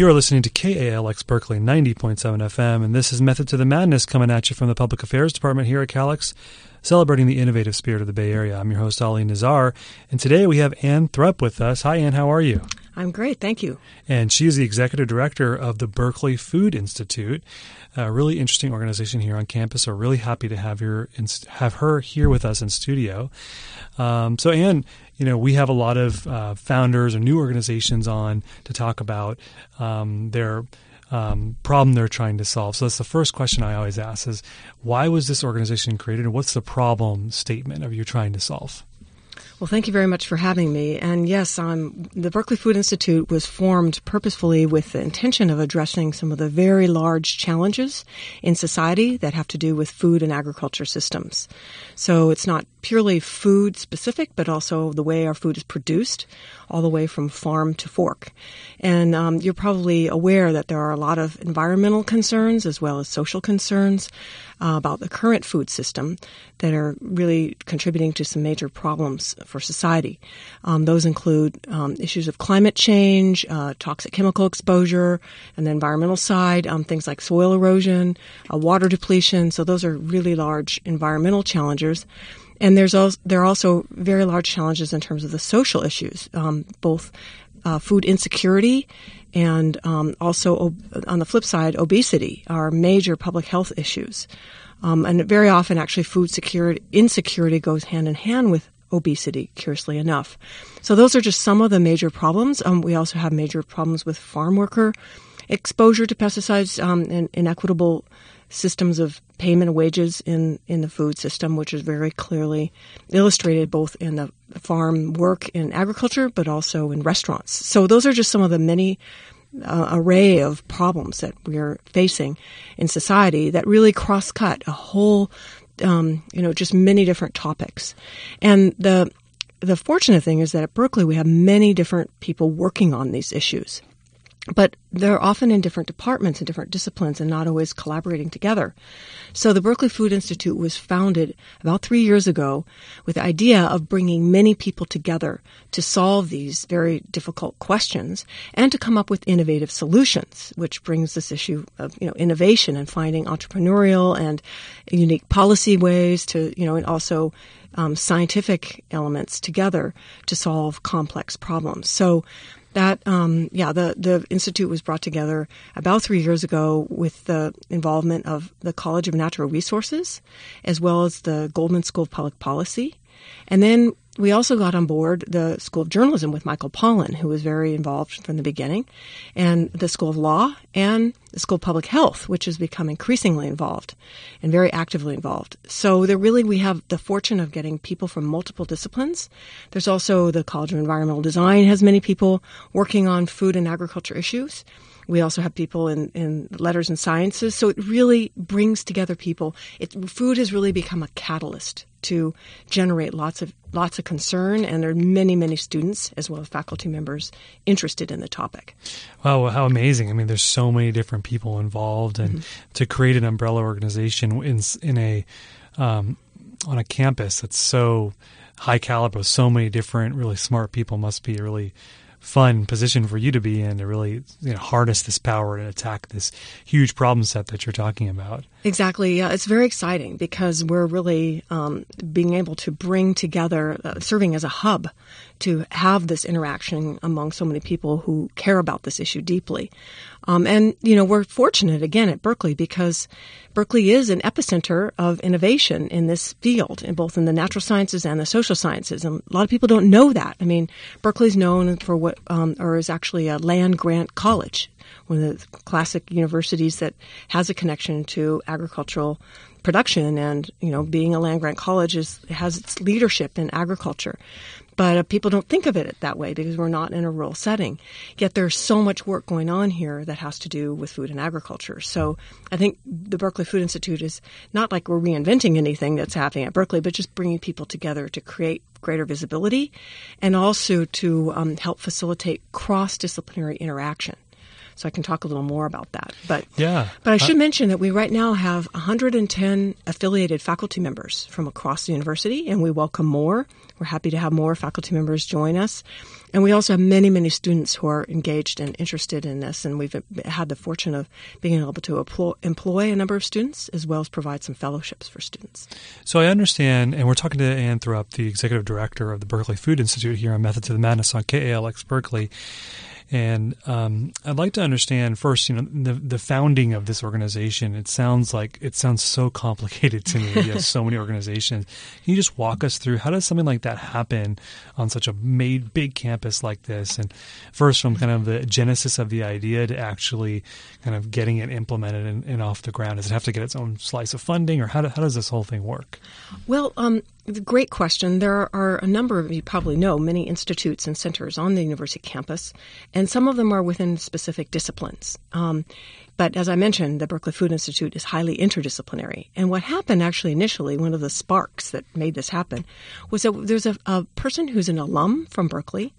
You are listening to KALX Berkeley 90.7 FM, and this is Method to the Madness coming at you from the Public Affairs Department here at KALX, celebrating the innovative spirit of the Bay Area. I'm your host, Ali Nazar, and today we have Ann Thrupp with us. Hi, Ann, how are you? I'm great, thank you. And she is the executive director of the Berkeley Food Institute, a really interesting organization here on campus. We're really happy to have her have her here with us in studio. Um, so, Anne, you know, we have a lot of uh, founders or new organizations on to talk about um, their um, problem they're trying to solve. So that's the first question I always ask: is why was this organization created, and what's the problem statement of you trying to solve? Well, thank you very much for having me. And yes, the Berkeley Food Institute was formed purposefully with the intention of addressing some of the very large challenges in society that have to do with food and agriculture systems. So it's not purely food specific, but also the way our food is produced, all the way from farm to fork. And um, you're probably aware that there are a lot of environmental concerns as well as social concerns uh, about the current food system that are really contributing to some major problems for society. Um, those include um, issues of climate change, uh, toxic chemical exposure, and the environmental side, um, things like soil erosion, uh, water depletion. So those are really large environmental challenges. And there's also, there are also very large challenges in terms of the social issues, um, both uh, food insecurity and um, also ob- on the flip side, obesity are major public health issues. Um, and very often, actually, food security insecurity goes hand in hand with obesity. Curiously enough, so those are just some of the major problems. Um, we also have major problems with farm worker exposure to pesticides um, and inequitable systems of payment of wages in, in the food system, which is very clearly illustrated both in the farm work in agriculture, but also in restaurants. So those are just some of the many uh, array of problems that we're facing in society that really cross cut a whole, um, you know, just many different topics. And the the fortunate thing is that at Berkeley we have many different people working on these issues but they're often in different departments and different disciplines and not always collaborating together. So the Berkeley Food Institute was founded about three years ago with the idea of bringing many people together to solve these very difficult questions and to come up with innovative solutions, which brings this issue of, you know, innovation and finding entrepreneurial and unique policy ways to, you know, and also um, scientific elements together to solve complex problems. So that um, yeah the the institute was brought together about three years ago with the involvement of the College of Natural Resources as well as the Goldman School of Public Policy, and then we also got on board the School of Journalism with Michael Pollan, who was very involved from the beginning, and the School of Law and the School of Public Health, which has become increasingly involved and very actively involved. So there really we have the fortune of getting people from multiple disciplines. There's also the College of Environmental Design has many people working on food and agriculture issues. We also have people in, in letters and sciences. So it really brings together people. It, food has really become a catalyst to generate lots of lots of concern, and there are many many students as well as faculty members interested in the topic. Wow, how amazing! I mean, there's so many different people involved, and mm-hmm. to create an umbrella organization in in a um, on a campus that's so high caliber, so many different really smart people must be really fun position for you to be in to really you know, harness this power and attack this huge problem set that you're talking about. Exactly. Yeah, it's very exciting because we're really um, being able to bring together, uh, serving as a hub to have this interaction among so many people who care about this issue deeply. Um, and, you know, we're fortunate again at Berkeley because Berkeley is an epicenter of innovation in this field, in both in the natural sciences and the social sciences. And a lot of people don't know that. I mean, Berkeley's known for what, um, or is actually a land grant college one of the classic universities that has a connection to agricultural production and you know being a land grant college is has its leadership in agriculture but uh, people don't think of it that way because we're not in a rural setting. Yet there's so much work going on here that has to do with food and agriculture. So i think the berkeley food institute is not like we're reinventing anything that's happening at berkeley but just bringing people together to create greater visibility and also to um, help facilitate cross-disciplinary interaction So I can talk a little more about that. But yeah, but I should uh, mention that we right now have 110 affiliated faculty members from across the university, and we welcome more. We're happy to have more faculty members join us. And we also have many, many students who are engaged and interested in this. And we've had the fortune of being able to employ a number of students as well as provide some fellowships for students. So I understand, and we're talking to Ann Thrupp, the executive director of the Berkeley Food Institute here on Methods of the Madness on KALX Berkeley. And um, I'd like to understand first, you know, the the founding of this organization. It sounds like it sounds so complicated to me. So many organizations. Can you just walk us through how does something like that happen on such a made big campus like this? And first, from kind of the genesis of the idea to actually kind of getting it implemented and, and off the ground. Does it have to get its own slice of funding, or how do, how does this whole thing work? Well, um, Great question. There are a number of, you probably know, many institutes and centers on the university campus, and some of them are within specific disciplines. Um, but as I mentioned, the Berkeley Food Institute is highly interdisciplinary. And what happened actually initially, one of the sparks that made this happen, was that there's a, a person who's an alum from Berkeley,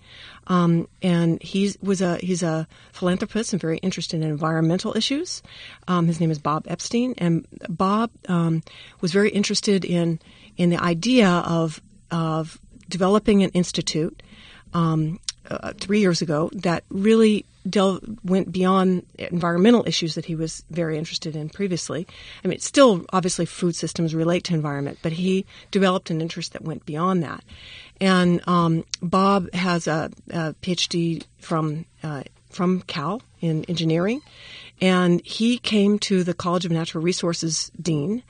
um, and he was a he's a philanthropist and very interested in environmental issues. Um, his name is Bob Epstein, and Bob um, was very interested in in the idea of of developing an institute um, uh, three years ago that really went beyond environmental issues that he was very interested in previously. I mean, still obviously food systems relate to environment, but he developed an interest that went beyond that. And um, Bob has a, a PhD from uh, from Cal in engineering, and he came to the College of Natural Resources dean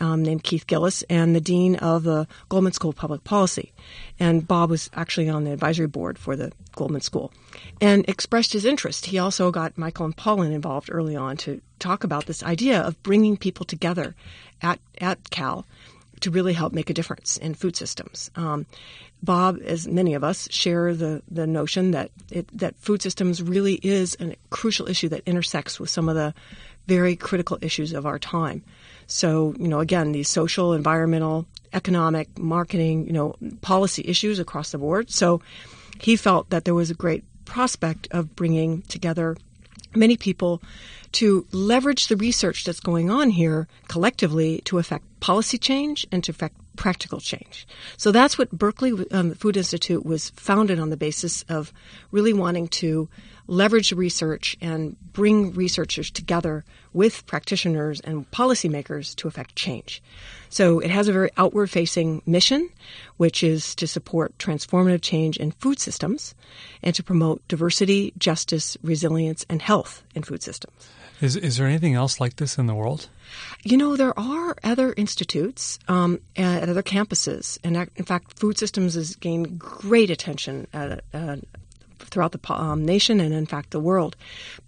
um, named Keith Gilless and the dean of the Goldman School of Public Policy. And Bob was actually on the advisory board for the Goldman School and expressed his interest. He also got Michael and Pollan involved early on to talk about this idea of bringing people together at, at Cal to really help make a difference in food systems. Um, Bob, as many of us, share the, the notion that it, that food systems really is a crucial issue that intersects with some of the very critical issues of our time. So, you know, again, these social, environmental, economic, marketing, you know, policy issues across the board. So he felt that there was a great prospect of bringing together many people to leverage the research that's going on here collectively to affect policy change and to affect practical change. So that's what Berkeley um, Food Institute was founded on the basis of really wanting to leverage research and bring researchers together with practitioners and policymakers to affect change. So it has a very outward facing mission, which is to support transformative change in food systems and to promote diversity, justice, resilience, and health in food systems. Is, is there anything else like this in the world? You know, there are other institutes um, at other campuses. And in fact, food systems has gained great attention at, at throughout the um, nation and, in fact, the world.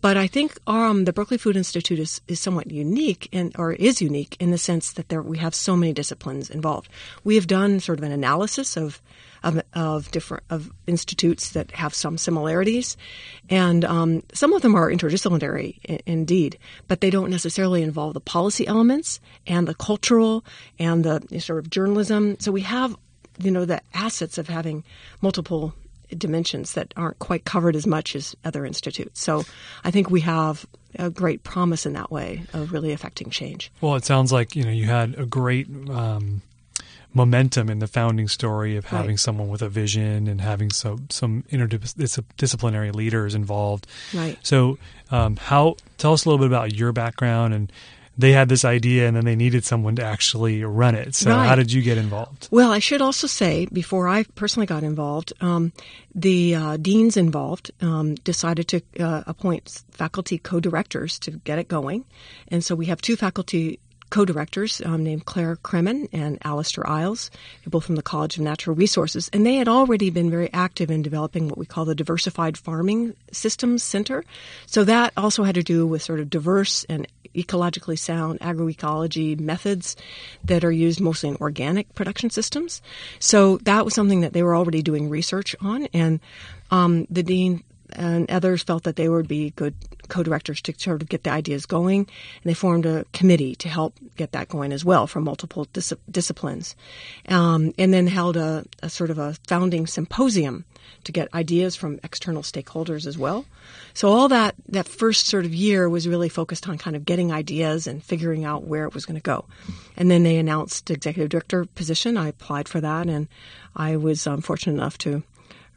But I think um, the Berkeley Food Institute is, is somewhat unique, in, or is unique in the sense that there we have so many disciplines involved. We have done sort of an analysis of of, of different of institutes that have some similarities, and um, some of them are interdisciplinary I- indeed, but they don't necessarily involve the policy elements and the cultural and the sort of journalism. So we have you know the assets of having multiple dimensions that aren't quite covered as much as other institutes. So I think we have a great promise in that way of really affecting change. Well, it sounds like you know you had a great um, momentum in the founding story of having right. someone with a vision and having some some interdisciplinary leaders involved. Right. So, um, how tell us a little bit about your background and they had this idea and then they needed someone to actually run it. So, right. how did you get involved? Well, I should also say, before I personally got involved, um, the uh, deans involved um, decided to uh, appoint faculty co directors to get it going. And so we have two faculty co-directors um, named Claire Kremen and Alastair Iles, both from the College of Natural Resources, and they had already been very active in developing what we call the Diversified Farming Systems Center. So that also had to do with sort of diverse and ecologically sound agroecology methods that are used mostly in organic production systems. So that was something that they were already doing research on, and um, the dean and others felt that they would be good co-directors to sort of get the ideas going. And they formed a committee to help get that going as well from multiple dis- disciplines, um, and then held a, a sort of a founding symposium to get ideas from external stakeholders as well. So all that that first sort of year was really focused on kind of getting ideas and figuring out where it was going to go. And then they announced executive director position. I applied for that, and I was um, fortunate enough to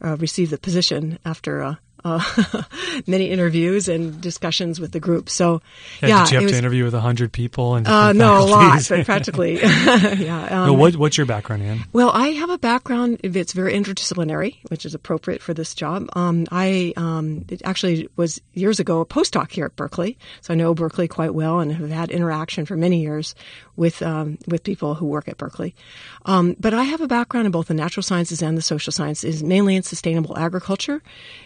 uh, receive the position after uh, uh, many interviews and discussions with the group. So, yeah, yeah did you have was, to interview with a hundred people and uh, no, a lot, but practically, yeah. Um, well, what, what's your background, Anne? Well, I have a background. that's very interdisciplinary, which is appropriate for this job. Um, I um, it actually was years ago a postdoc here at Berkeley, so I know Berkeley quite well and have had interaction for many years with um, with people who work at Berkeley. Um, but I have a background in both the natural sciences and the social sciences, mainly in sustainable agriculture,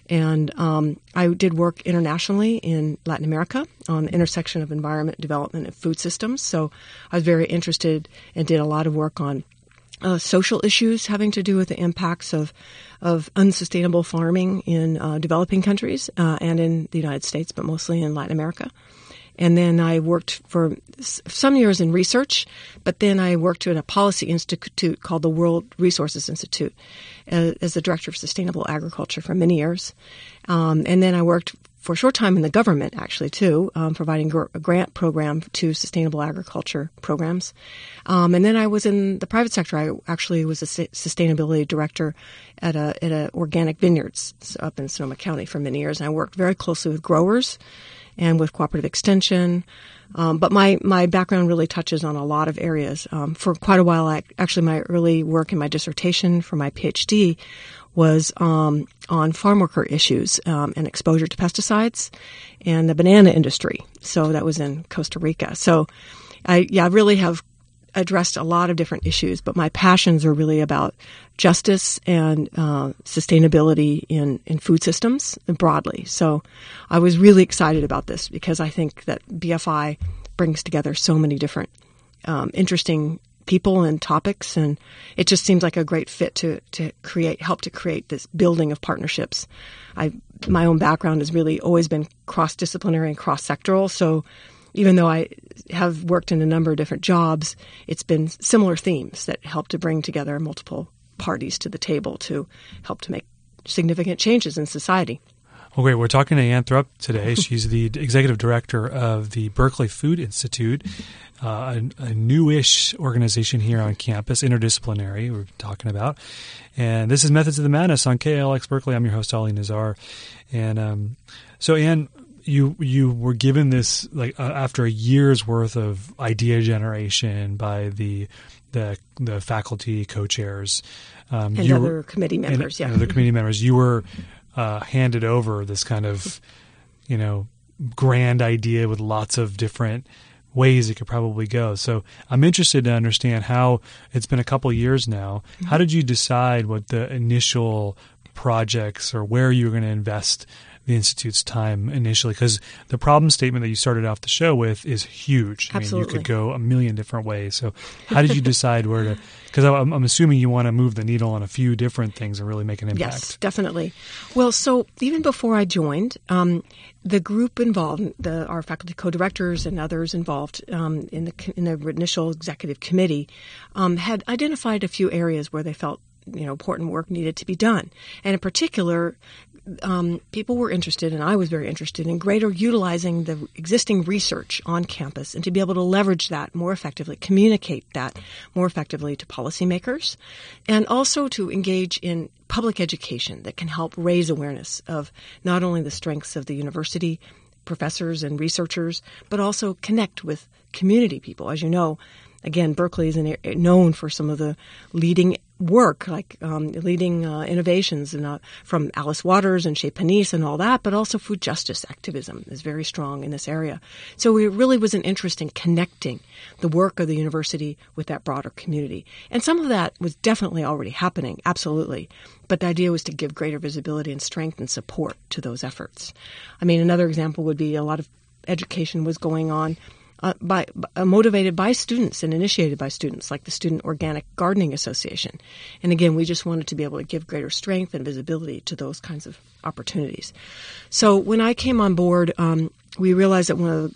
and um, I did work internationally in Latin America on the intersection of environment, development, and food systems. So I was very interested and did a lot of work on uh, social issues having to do with the impacts of of unsustainable farming in uh, developing countries uh, and in the United States, but mostly in Latin America. And then I worked for some years in research, but then I worked at a policy institute called the World Resources Institute uh, as the director of sustainable agriculture for many years. Um, and then I worked for a short time in the government, actually, too, um, providing gr- a grant program to sustainable agriculture programs. Um, and then I was in the private sector. I actually was a sustainability director at a at a organic vineyards up in Sonoma County for many years, and I worked very closely with growers and with cooperative extension. Um, but my, my background really touches on a lot of areas. Um, for quite a while, I, actually, my early work in my dissertation for my PhD was um, on farm worker issues um, and exposure to pesticides and the banana industry. So that was in Costa Rica. So I, yeah, I really have addressed a lot of different issues, but my passions are really about justice and uh, sustainability in, in food systems broadly. So I was really excited about this because I think that BFI brings together so many different um, interesting people and topics, and it just seems like a great fit to to create help to create this building of partnerships. I my own background has really always been cross disciplinary and cross sectoral, so even though I have worked in a number of different jobs, it's been similar themes that help to bring together multiple parties to the table to help to make significant changes in society. Well, great. We're talking to Ann Thrupp today. She's the executive director of the Berkeley Food Institute, uh, a, a, newish organization here on campus, interdisciplinary, we're talking about. And this is Methods of the Madness on KALX Berkeley. I'm your host, Ali Nazar. And um, so, Ann, you you were given this like uh, after a year's worth of idea generation by the the the faculty co-chairs um, and other were, committee members, and, yeah, and other committee members. You were uh, handed over this kind of you know grand idea with lots of different ways it could probably go. So I'm interested to understand how it's been a couple years now. Mm-hmm. How did you decide what the initial projects or where you were going to invest the institute's time initially because the problem statement that you started off the show with is huge. Absolutely. I mean, you could go a million different ways. So, how did you decide where to? Because I'm, I'm, assuming you want to move the needle on a few different things and really make an impact. Yes, definitely. Well, so even before I joined, um, the group involved, the, our faculty co-directors and others involved um, in the in the initial executive committee, um, had identified a few areas where they felt you know important work needed to be done, and in particular, um, people were interested, and I was very interested in greater utilizing the existing research on campus and to be able to leverage that more effectively, communicate that more effectively to policymakers, and also to engage in public education that can help raise awareness of not only the strengths of the university, professors and researchers, but also connect with community people. As you know, again, Berkeley is known for some of the leading work, like um, leading uh, innovations and, uh, from Alice Waters and Chez Panisse and all that, but also food justice activism is very strong in this area. So it really was an interest in connecting the work of the university with that broader community. And some of that was definitely already happening, absolutely. But the idea was to give greater visibility and strength and support to those efforts. I mean, another example would be a lot of education was going on uh, by uh, motivated by students and initiated by students, like the Student Organic Gardening Association. And again, we just wanted to be able to give greater strength and visibility to those kinds of opportunities. So when I came on board, um, we realized that one of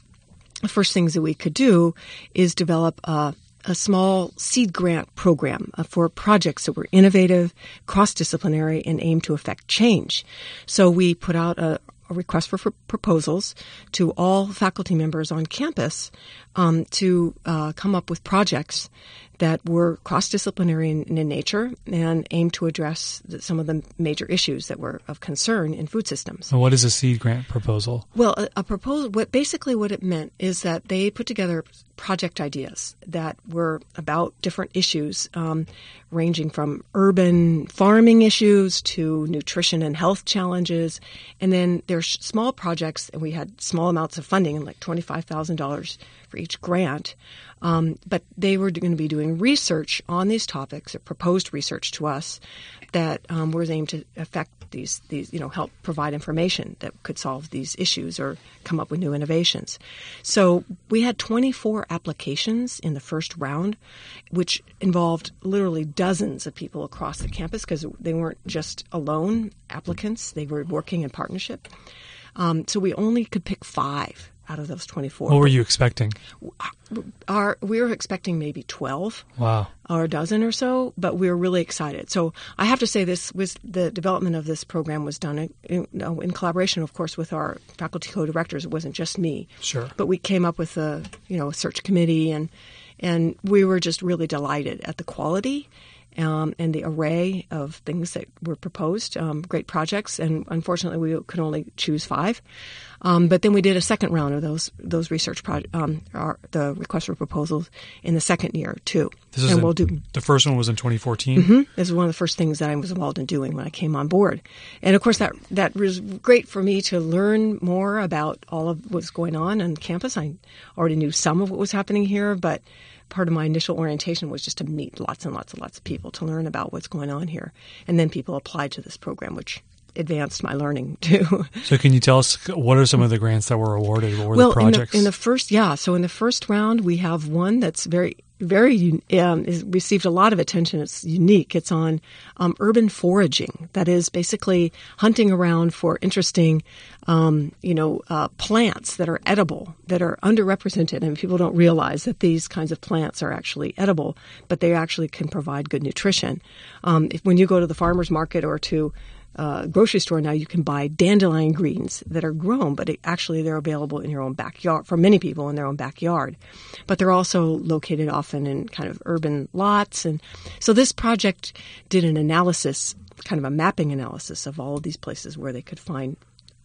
the first things that we could do is develop a a small seed grant program uh, for projects that were innovative, cross disciplinary, and aimed to affect change. So we put out a, request for, for, proposals to all faculty members on campus um, to uh, come up with projects that were cross disciplinary in, in, nature and aimed to address the, some of the major issues that were of concern in food systems. what is a seed grant proposal? Well, a, a proposal, what basically what it meant is that they put together project ideas that were about different issues, um, ranging from urban farming issues to nutrition and health challenges. And then there's small projects, and we had small amounts of funding, like $25,000 for each grant. Um, but they were going to be doing research on these topics, proposed research to us, that um, was aimed to affect these, these, you know, help provide information that could solve these issues or come up with new innovations. So we had 24 applications in the first round, which involved literally dozens of people across the campus because they weren't just alone applicants; they were working in partnership. Um, so we only could pick five out of those 24. What were you expecting? Our, we were expecting maybe 12 wow. or a dozen or so, but we were really excited. So I have to say this was the development of this program was done in, in collaboration, of course, with our faculty co-directors. It wasn't just me. Sure. But we came up with a, you know, a search committee and, and we were just really delighted at the quality um, and the array of things that were proposed, um, great projects, and unfortunately we could only choose five. Um, but then we did a second round of those those research projects, um, the request for proposals in the second year too. This is and in, we'll do the first one was in 2014. Mm-hmm. This is one of the first things that I was involved in doing when I came on board, and of course that that was great for me to learn more about all of what's going on on campus. I already knew some of what was happening here, but part of my initial orientation was just to meet lots and lots and lots of people to learn about what's going on here. And then people applied to this program, which advanced my learning too. So, can you tell us what are some of the grants that were awarded? What were well, the projects? In the, in the first, yeah. So, in the first round, we have one that's very very um, received a lot of attention. It's unique. It's on um, urban foraging. That is basically hunting around for interesting, um, you know, uh, plants that are edible, that are underrepresented, and people don't realize that these kinds of plants are actually edible, but they actually can provide good nutrition. Um, if, when you go to the farmers market or to uh, grocery store now, you can buy dandelion greens that are grown, but it, actually they're available in your own backyard for many people in their own backyard. But they're also located often in kind of urban lots, and so this project did an analysis, kind of a mapping analysis of all of these places where they could find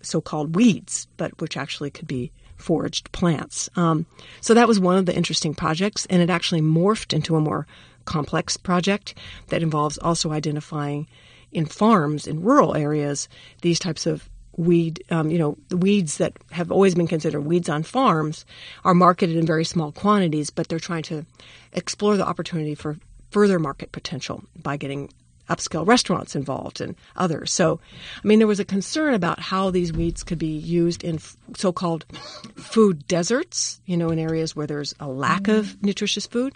so-called weeds, but which actually could be foraged plants. Um, so that was one of the interesting projects, and it actually morphed into a more complex project that involves also identifying in farms in rural areas these types of weed, um, you know, the weeds that have always been considered weeds on farms are marketed in very small quantities, but they're trying to explore the opportunity for further market potential by getting upscale restaurants involved and others. So, I mean, there was a concern about how these weeds could be used in so called food deserts, you know, in areas where there's a lack of nutritious food.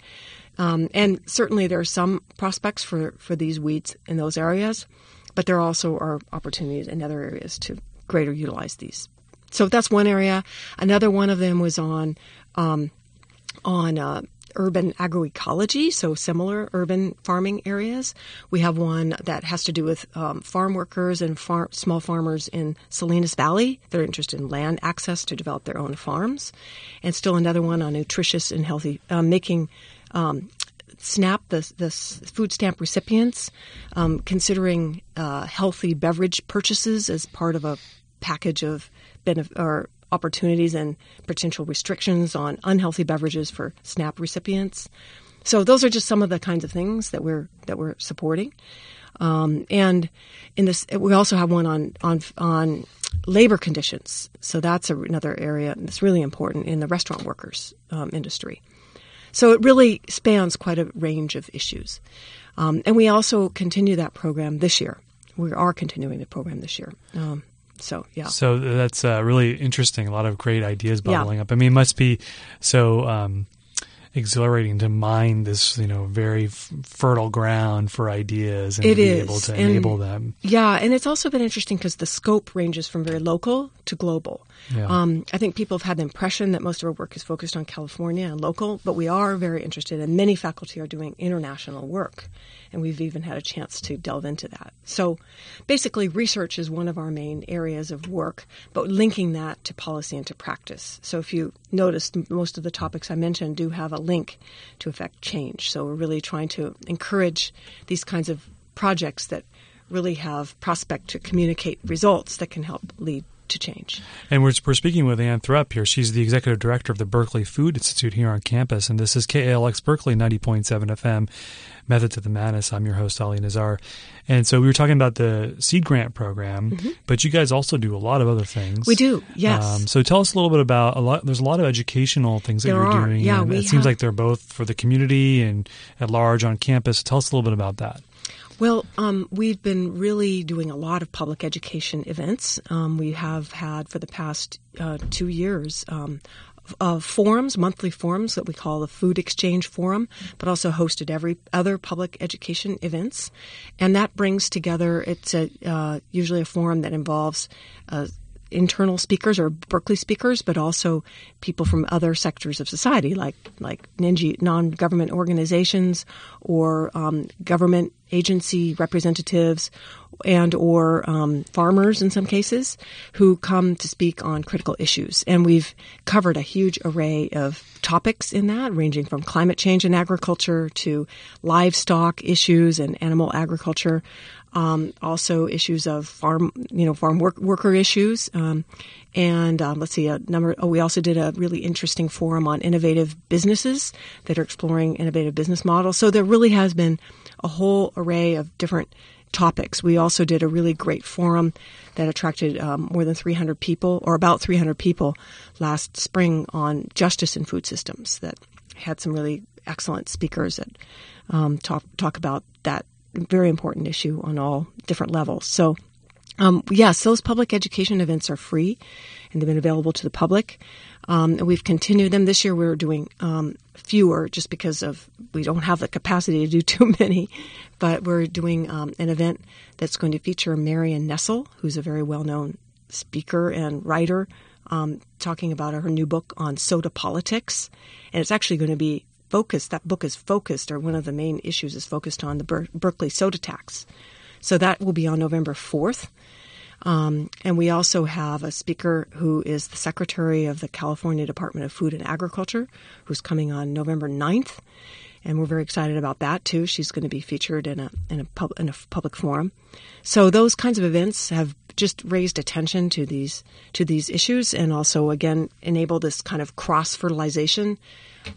Um, and certainly there are some prospects for, for these weeds in those areas, but there also are opportunities in other areas to greater utilize these. So that's one area. Another one of them was on um, on uh, urban agroecology, so similar urban farming areas. We have one that has to do with um, farm workers and far- small farmers in Salinas Valley. They're interested in land access to develop their own farms, and still another one on nutritious and healthy, uh, making um, SNAP, the, the food stamp recipients, um, considering uh, healthy beverage purchases as part of a package of benef- or opportunities and potential restrictions on unhealthy beverages for SNAP recipients. So those are just some of the kinds of things that we're that we're supporting. Um, and in this, we also have one on on on labor conditions. So that's another area that's really important in the restaurant workers um, industry. So it really spans quite a range of issues. Um, and we also continue that program this year. We are continuing the program this year. Um, So yeah. So that's uh, really interesting. A lot of great ideas Yeah. bubbling up. I mean, it must be so um, exhilarating to mine this, you know, very f- fertile ground for ideas and It to be is, able to and- enable them. Yeah, and it's also been interesting because the scope ranges from very local to global. Yeah. Um, I think people have had the impression that most of our work is focused on California and local, but we are very interested, and many faculty are doing international work, and we've even had a chance to delve into that. So, basically, research is one of our main areas of work, but linking that to policy and to practice. So, if you notice, most of the topics I mentioned do have a link to affect change. So, we're really trying to encourage these kinds of projects that really have prospect to communicate results that can help lead to change. And we're, we're speaking with Ann Thrupp here. She's the executive director of the Berkeley Food Institute here on campus. And this is KALX Berkeley 90.7 FM, Method to the Madness. I'm your host, Ali Nazar. And so we were talking about the seed grant program, but you guys also do a lot of other things. Mm-hmm. We do, yes. Um, so tell us a little bit about a lot. There's a lot of educational things that There you're are. doing. Yeah, and we it seems like they're both for the community and at large on campus. Tell us a little bit about that. Well, um, we've been really doing a lot of public education events. Um, we have had for the past uh, two years um, uh, forums, monthly forums that we call the Food Exchange Forum, but also hosted every other public education events, and that brings together. It's a uh, usually a forum that involves. Uh, internal speakers or Berkeley speakers, but also people from other sectors of society, like like NG, non-government organizations or um, government agency representatives, and or um, farmers in some cases, who come to speak on critical issues. And we've covered a huge array of topics in that, ranging from climate change and agriculture to livestock issues and animal agriculture um, also issues of farm, you know, farm work, worker issues, um, and um, let's see, a number. Oh, we also did a really interesting forum on innovative businesses that are exploring innovative business models. So there really has been a whole array of different topics. We also did a really great forum that attracted um, more than 300 people, or about 300 people, last spring on justice in food systems. That had some really excellent speakers that um, talk talk about that very important issue on all different levels. So, um, yes, those public education events are free and they've been available to the public. Um, we've continued them. This year we're doing um, fewer just because of we don't have the capacity to do too many. But we're doing um, an event that's going to feature Marion Nestle, who's a very well known speaker and writer, um, talking about her new book on soda politics. And it's actually going to be focused, that book is focused, or one of the main issues is focused on the Ber- Berkeley soda tax. So that will be on November 4th. Um, and we also have a speaker who is the secretary of the California Department of Food and Agriculture, who's coming on November 9th. And we're very excited about that too. She's going to be featured in a in a, pub, in a public forum. So those kinds of events have just raised attention to these to these issues, and also again enable this kind of cross fertilization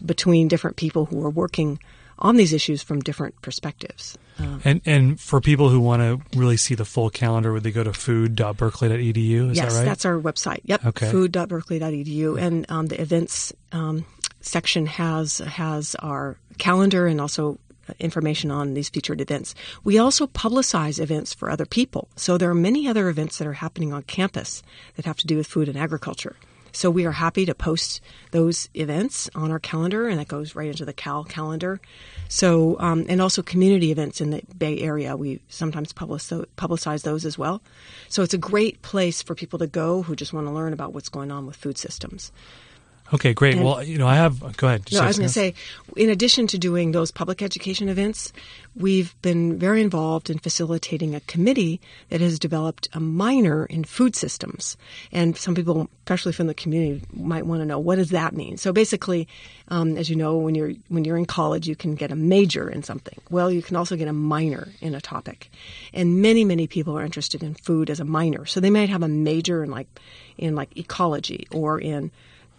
between different people who are working on these issues from different perspectives. Um, And and for people who want to really see the full calendar, would they go to food.berkeley.edu? Is yes, that right? that's our website. Yep, Okay. food.berkeley.edu, and um, the events um, section has has our calendar and also information on these featured events. We also publicize events for other people. So there are many other events that are happening on campus that have to do with food and agriculture. So we are happy to post those events on our calendar, and that goes right into the Cal calendar. So, um, and also community events in the Bay Area, we sometimes publicize those as well. So it's a great place for people to go who just want to learn about what's going on with food systems. Okay, great. and- well, you know, I have. Go ahead. No, I was going to say, in addition to doing those public education events, we've been very involved in facilitating a committee that has developed a minor in food systems. And some people, especially from the community, might want to know what does that mean. So basically, um, as you know, when you're when you're in college, you can get a major in something. Well, you can also get a minor in a topic, and many many people are interested in food as a minor. So they might have a major in like in like ecology or in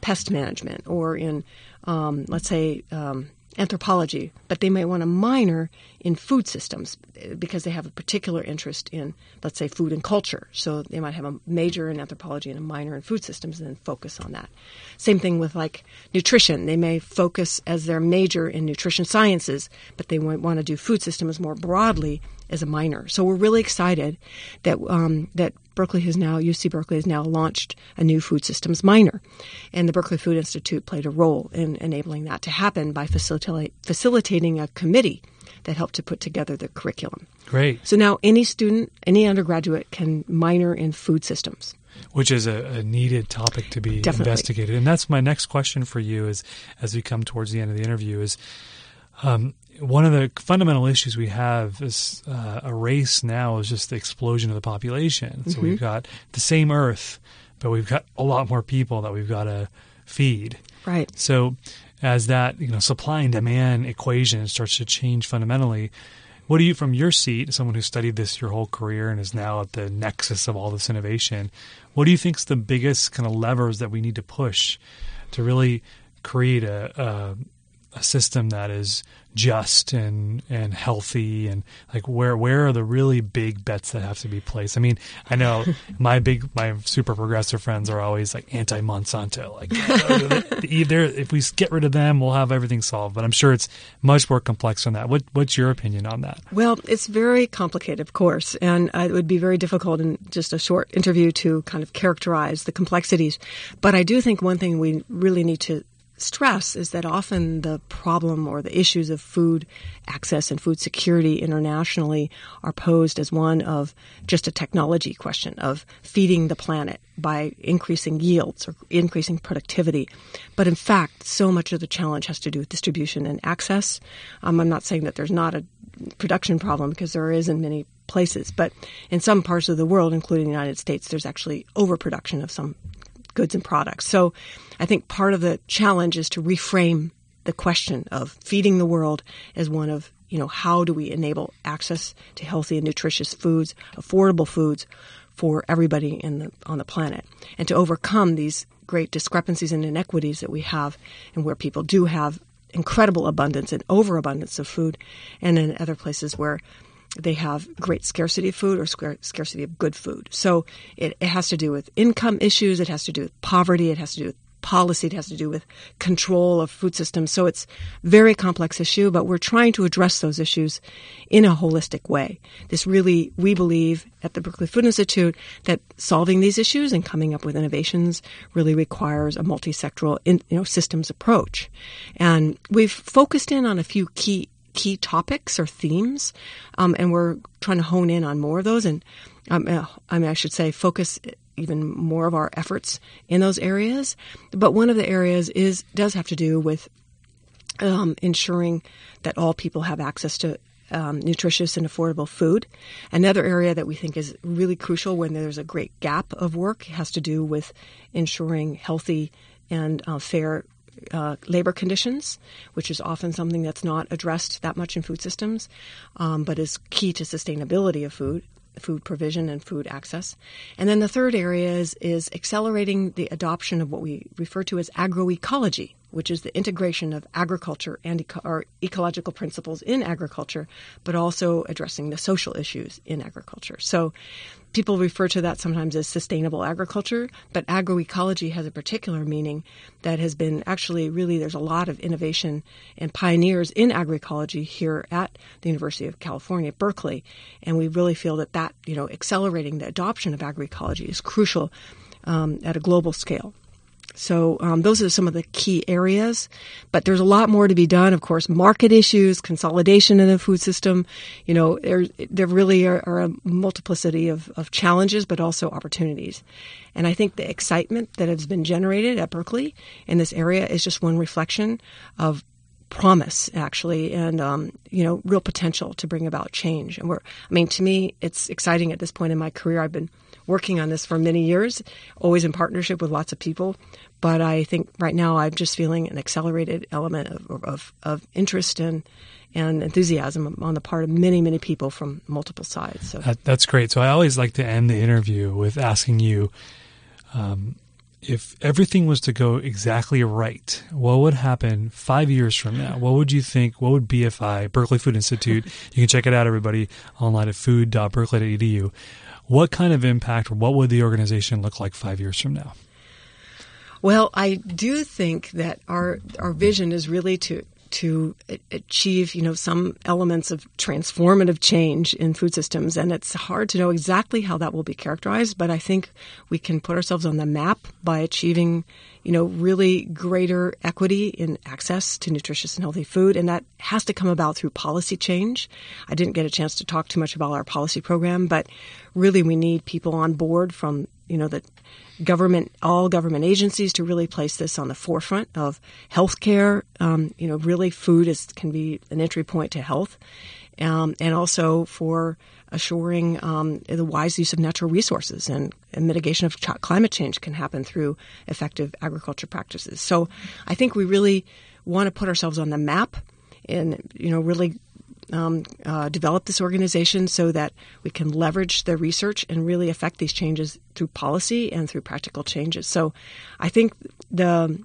pest management or in, um, let's say, um, anthropology, but they might want a minor in food systems eh, because they have a particular interest in, let's say, food and culture. So they might have a major in anthropology and a minor in food systems and then focus on that. Same thing with like nutrition. They may focus as their major in nutrition sciences, but they might want to do food systems more broadly as a minor. So we're really excited that um, that Berkeley has now, UC Berkeley has now launched a new food systems minor. And the Berkeley Food Institute played a role in enabling that to happen by facilita- facilitating a committee that helped to put together the curriculum. Great. So now any student, any undergraduate can minor in food systems. Which is a, a needed topic to be Definitely. investigated. And that's my next question for you is as we come towards the end of the interview is um, one of the fundamental issues we have is uh, a race now is just the explosion of the population. So Mm-hmm. we've got the same Earth, but we've got a lot more people that we've got to feed. Right. So as that you know supply and demand equation starts to change fundamentally, what do you, from your seat, someone who studied this your whole career and is now at the nexus of all this innovation, what do you think is the biggest kind of levers that we need to push to really create a, a a system that is just and and healthy and like where where are the really big bets that have to be placed? I mean, I know my big my super progressive friends are always like anti Monsanto, like either if we get rid of them, we'll have everything solved. But I'm sure it's much more complex than that. What what's your opinion on that? Well, it's very complicated, of course, and uh, it would be very difficult in just a short interview to kind of characterize the complexities. But I do think one thing we really need to stress is that often the problem or the issues of food access and food security internationally are posed as one of just a technology question of feeding the planet by increasing yields or increasing productivity. But in fact, so much of the challenge has to do with distribution and access. Um, I'm not saying that there's not a production problem because there is in many places, but in some parts of the world, including the United States, there's actually overproduction of some goods and products. So I think part of the challenge is to reframe the question of feeding the world as one of, you know, how do we enable access to healthy and nutritious foods, affordable foods for everybody in the, on the planet and to overcome these great discrepancies and inequities that we have and where people do have incredible abundance and overabundance of food and in other places where they have great scarcity of food or scarcity of good food. So it, it, has to do with income issues, it has to do with poverty, it has to do with policy, it has to do with control of food systems. So it's very complex issue, but we're trying to address those issues in a holistic way. This really, we believe at the Berkeley Food Institute that solving these issues and coming up with innovations really requires a multi-sectoral you know, systems approach. And we've focused in on a few key key topics or themes, um, and we're trying to hone in on more of those. And um, I mean, I should say, focus even more of our efforts in those areas. But one of the areas is does have to do with um, ensuring that all people have access to um, nutritious and affordable food. Another area that we think is really crucial when there's a great gap of work has to do with ensuring healthy and uh, fair uh, labor conditions, which is often something that's not addressed that much in food systems, um, but is key to sustainability of food, food provision, and food access. And then the third area is, is accelerating the adoption of what we refer to as agroecology, which is the integration of agriculture and eco- or ecological principles in agriculture, but also addressing the social issues in agriculture. So people refer to that sometimes as sustainable agriculture, but agroecology has a particular meaning that has been actually really there's a lot of innovation and pioneers in agroecology here at the University of California, Berkeley, and we really feel that that you know accelerating the adoption of agroecology is crucial um, at a global scale. So um, those are some of the key areas, but there's a lot more to be done. Of course, market issues, consolidation in the food system. You know, there there really are, are a multiplicity of, of challenges, but also opportunities. And I think the excitement that has been generated at Berkeley in this area is just one reflection of promise actually and um, you know real potential to bring about change and we're i mean to me it's exciting at this point in my career i've been working on this for many years always in partnership with lots of people but i think right now i'm just feeling an accelerated element of, of, of interest and and enthusiasm on the part of many many people from multiple sides so that, that's great so i always like to end the interview with asking you um, if everything was to go exactly right, what would happen five years from now? What would you think? What would BFI, Berkeley Food Institute, you can check it out, everybody, online at food.berkeley.edu. What kind of impact, or what would the organization look like five years from now? Well, I do think that our our vision is really to to achieve, you know, some elements of transformative change in food systems. And it's hard to know exactly how that will be characterized, but I think we can put ourselves on the map by achieving, you know, really greater equity in access to nutritious and healthy food. And that has to come about through policy change. I didn't get a chance to talk too much about our policy program, but really we need people on board from, you know, that government, all government agencies to really place this on the forefront of healthcare. Um, you know, really, food is can be an entry point to health, um, and also for assuring um, the wise use of natural resources and, and mitigation of climate change can happen through effective agriculture practices. So, I think we really want to put ourselves on the map and you know really um, uh, develop this organization so that we can leverage the research and really affect these changes through policy and through practical changes. So I think the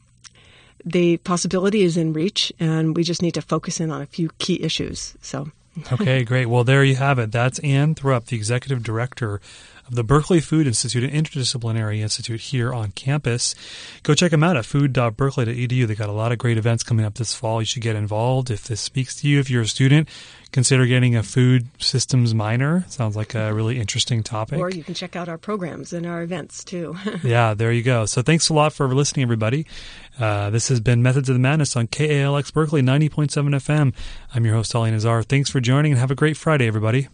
the possibility is in reach, and we just need to focus in on a few key issues. So. okay, great. Well, there you have it. That's Anne Thrupp, the executive director of the Berkeley Food Institute, an interdisciplinary institute here on campus. Go check them out at food.berkeley.edu. They got a lot of great events coming up this fall. You should get involved. If this speaks to you, if you're a student, consider getting a food systems minor. Sounds like a really interesting topic. Or you can check out our programs and our events too. yeah, there you go. So thanks a lot for listening, everybody. Uh, this has been Methods of the Madness on KALX Berkeley 90.7 FM. I'm your host, Ali Nazar. Thanks for joining and have a great Friday, everybody.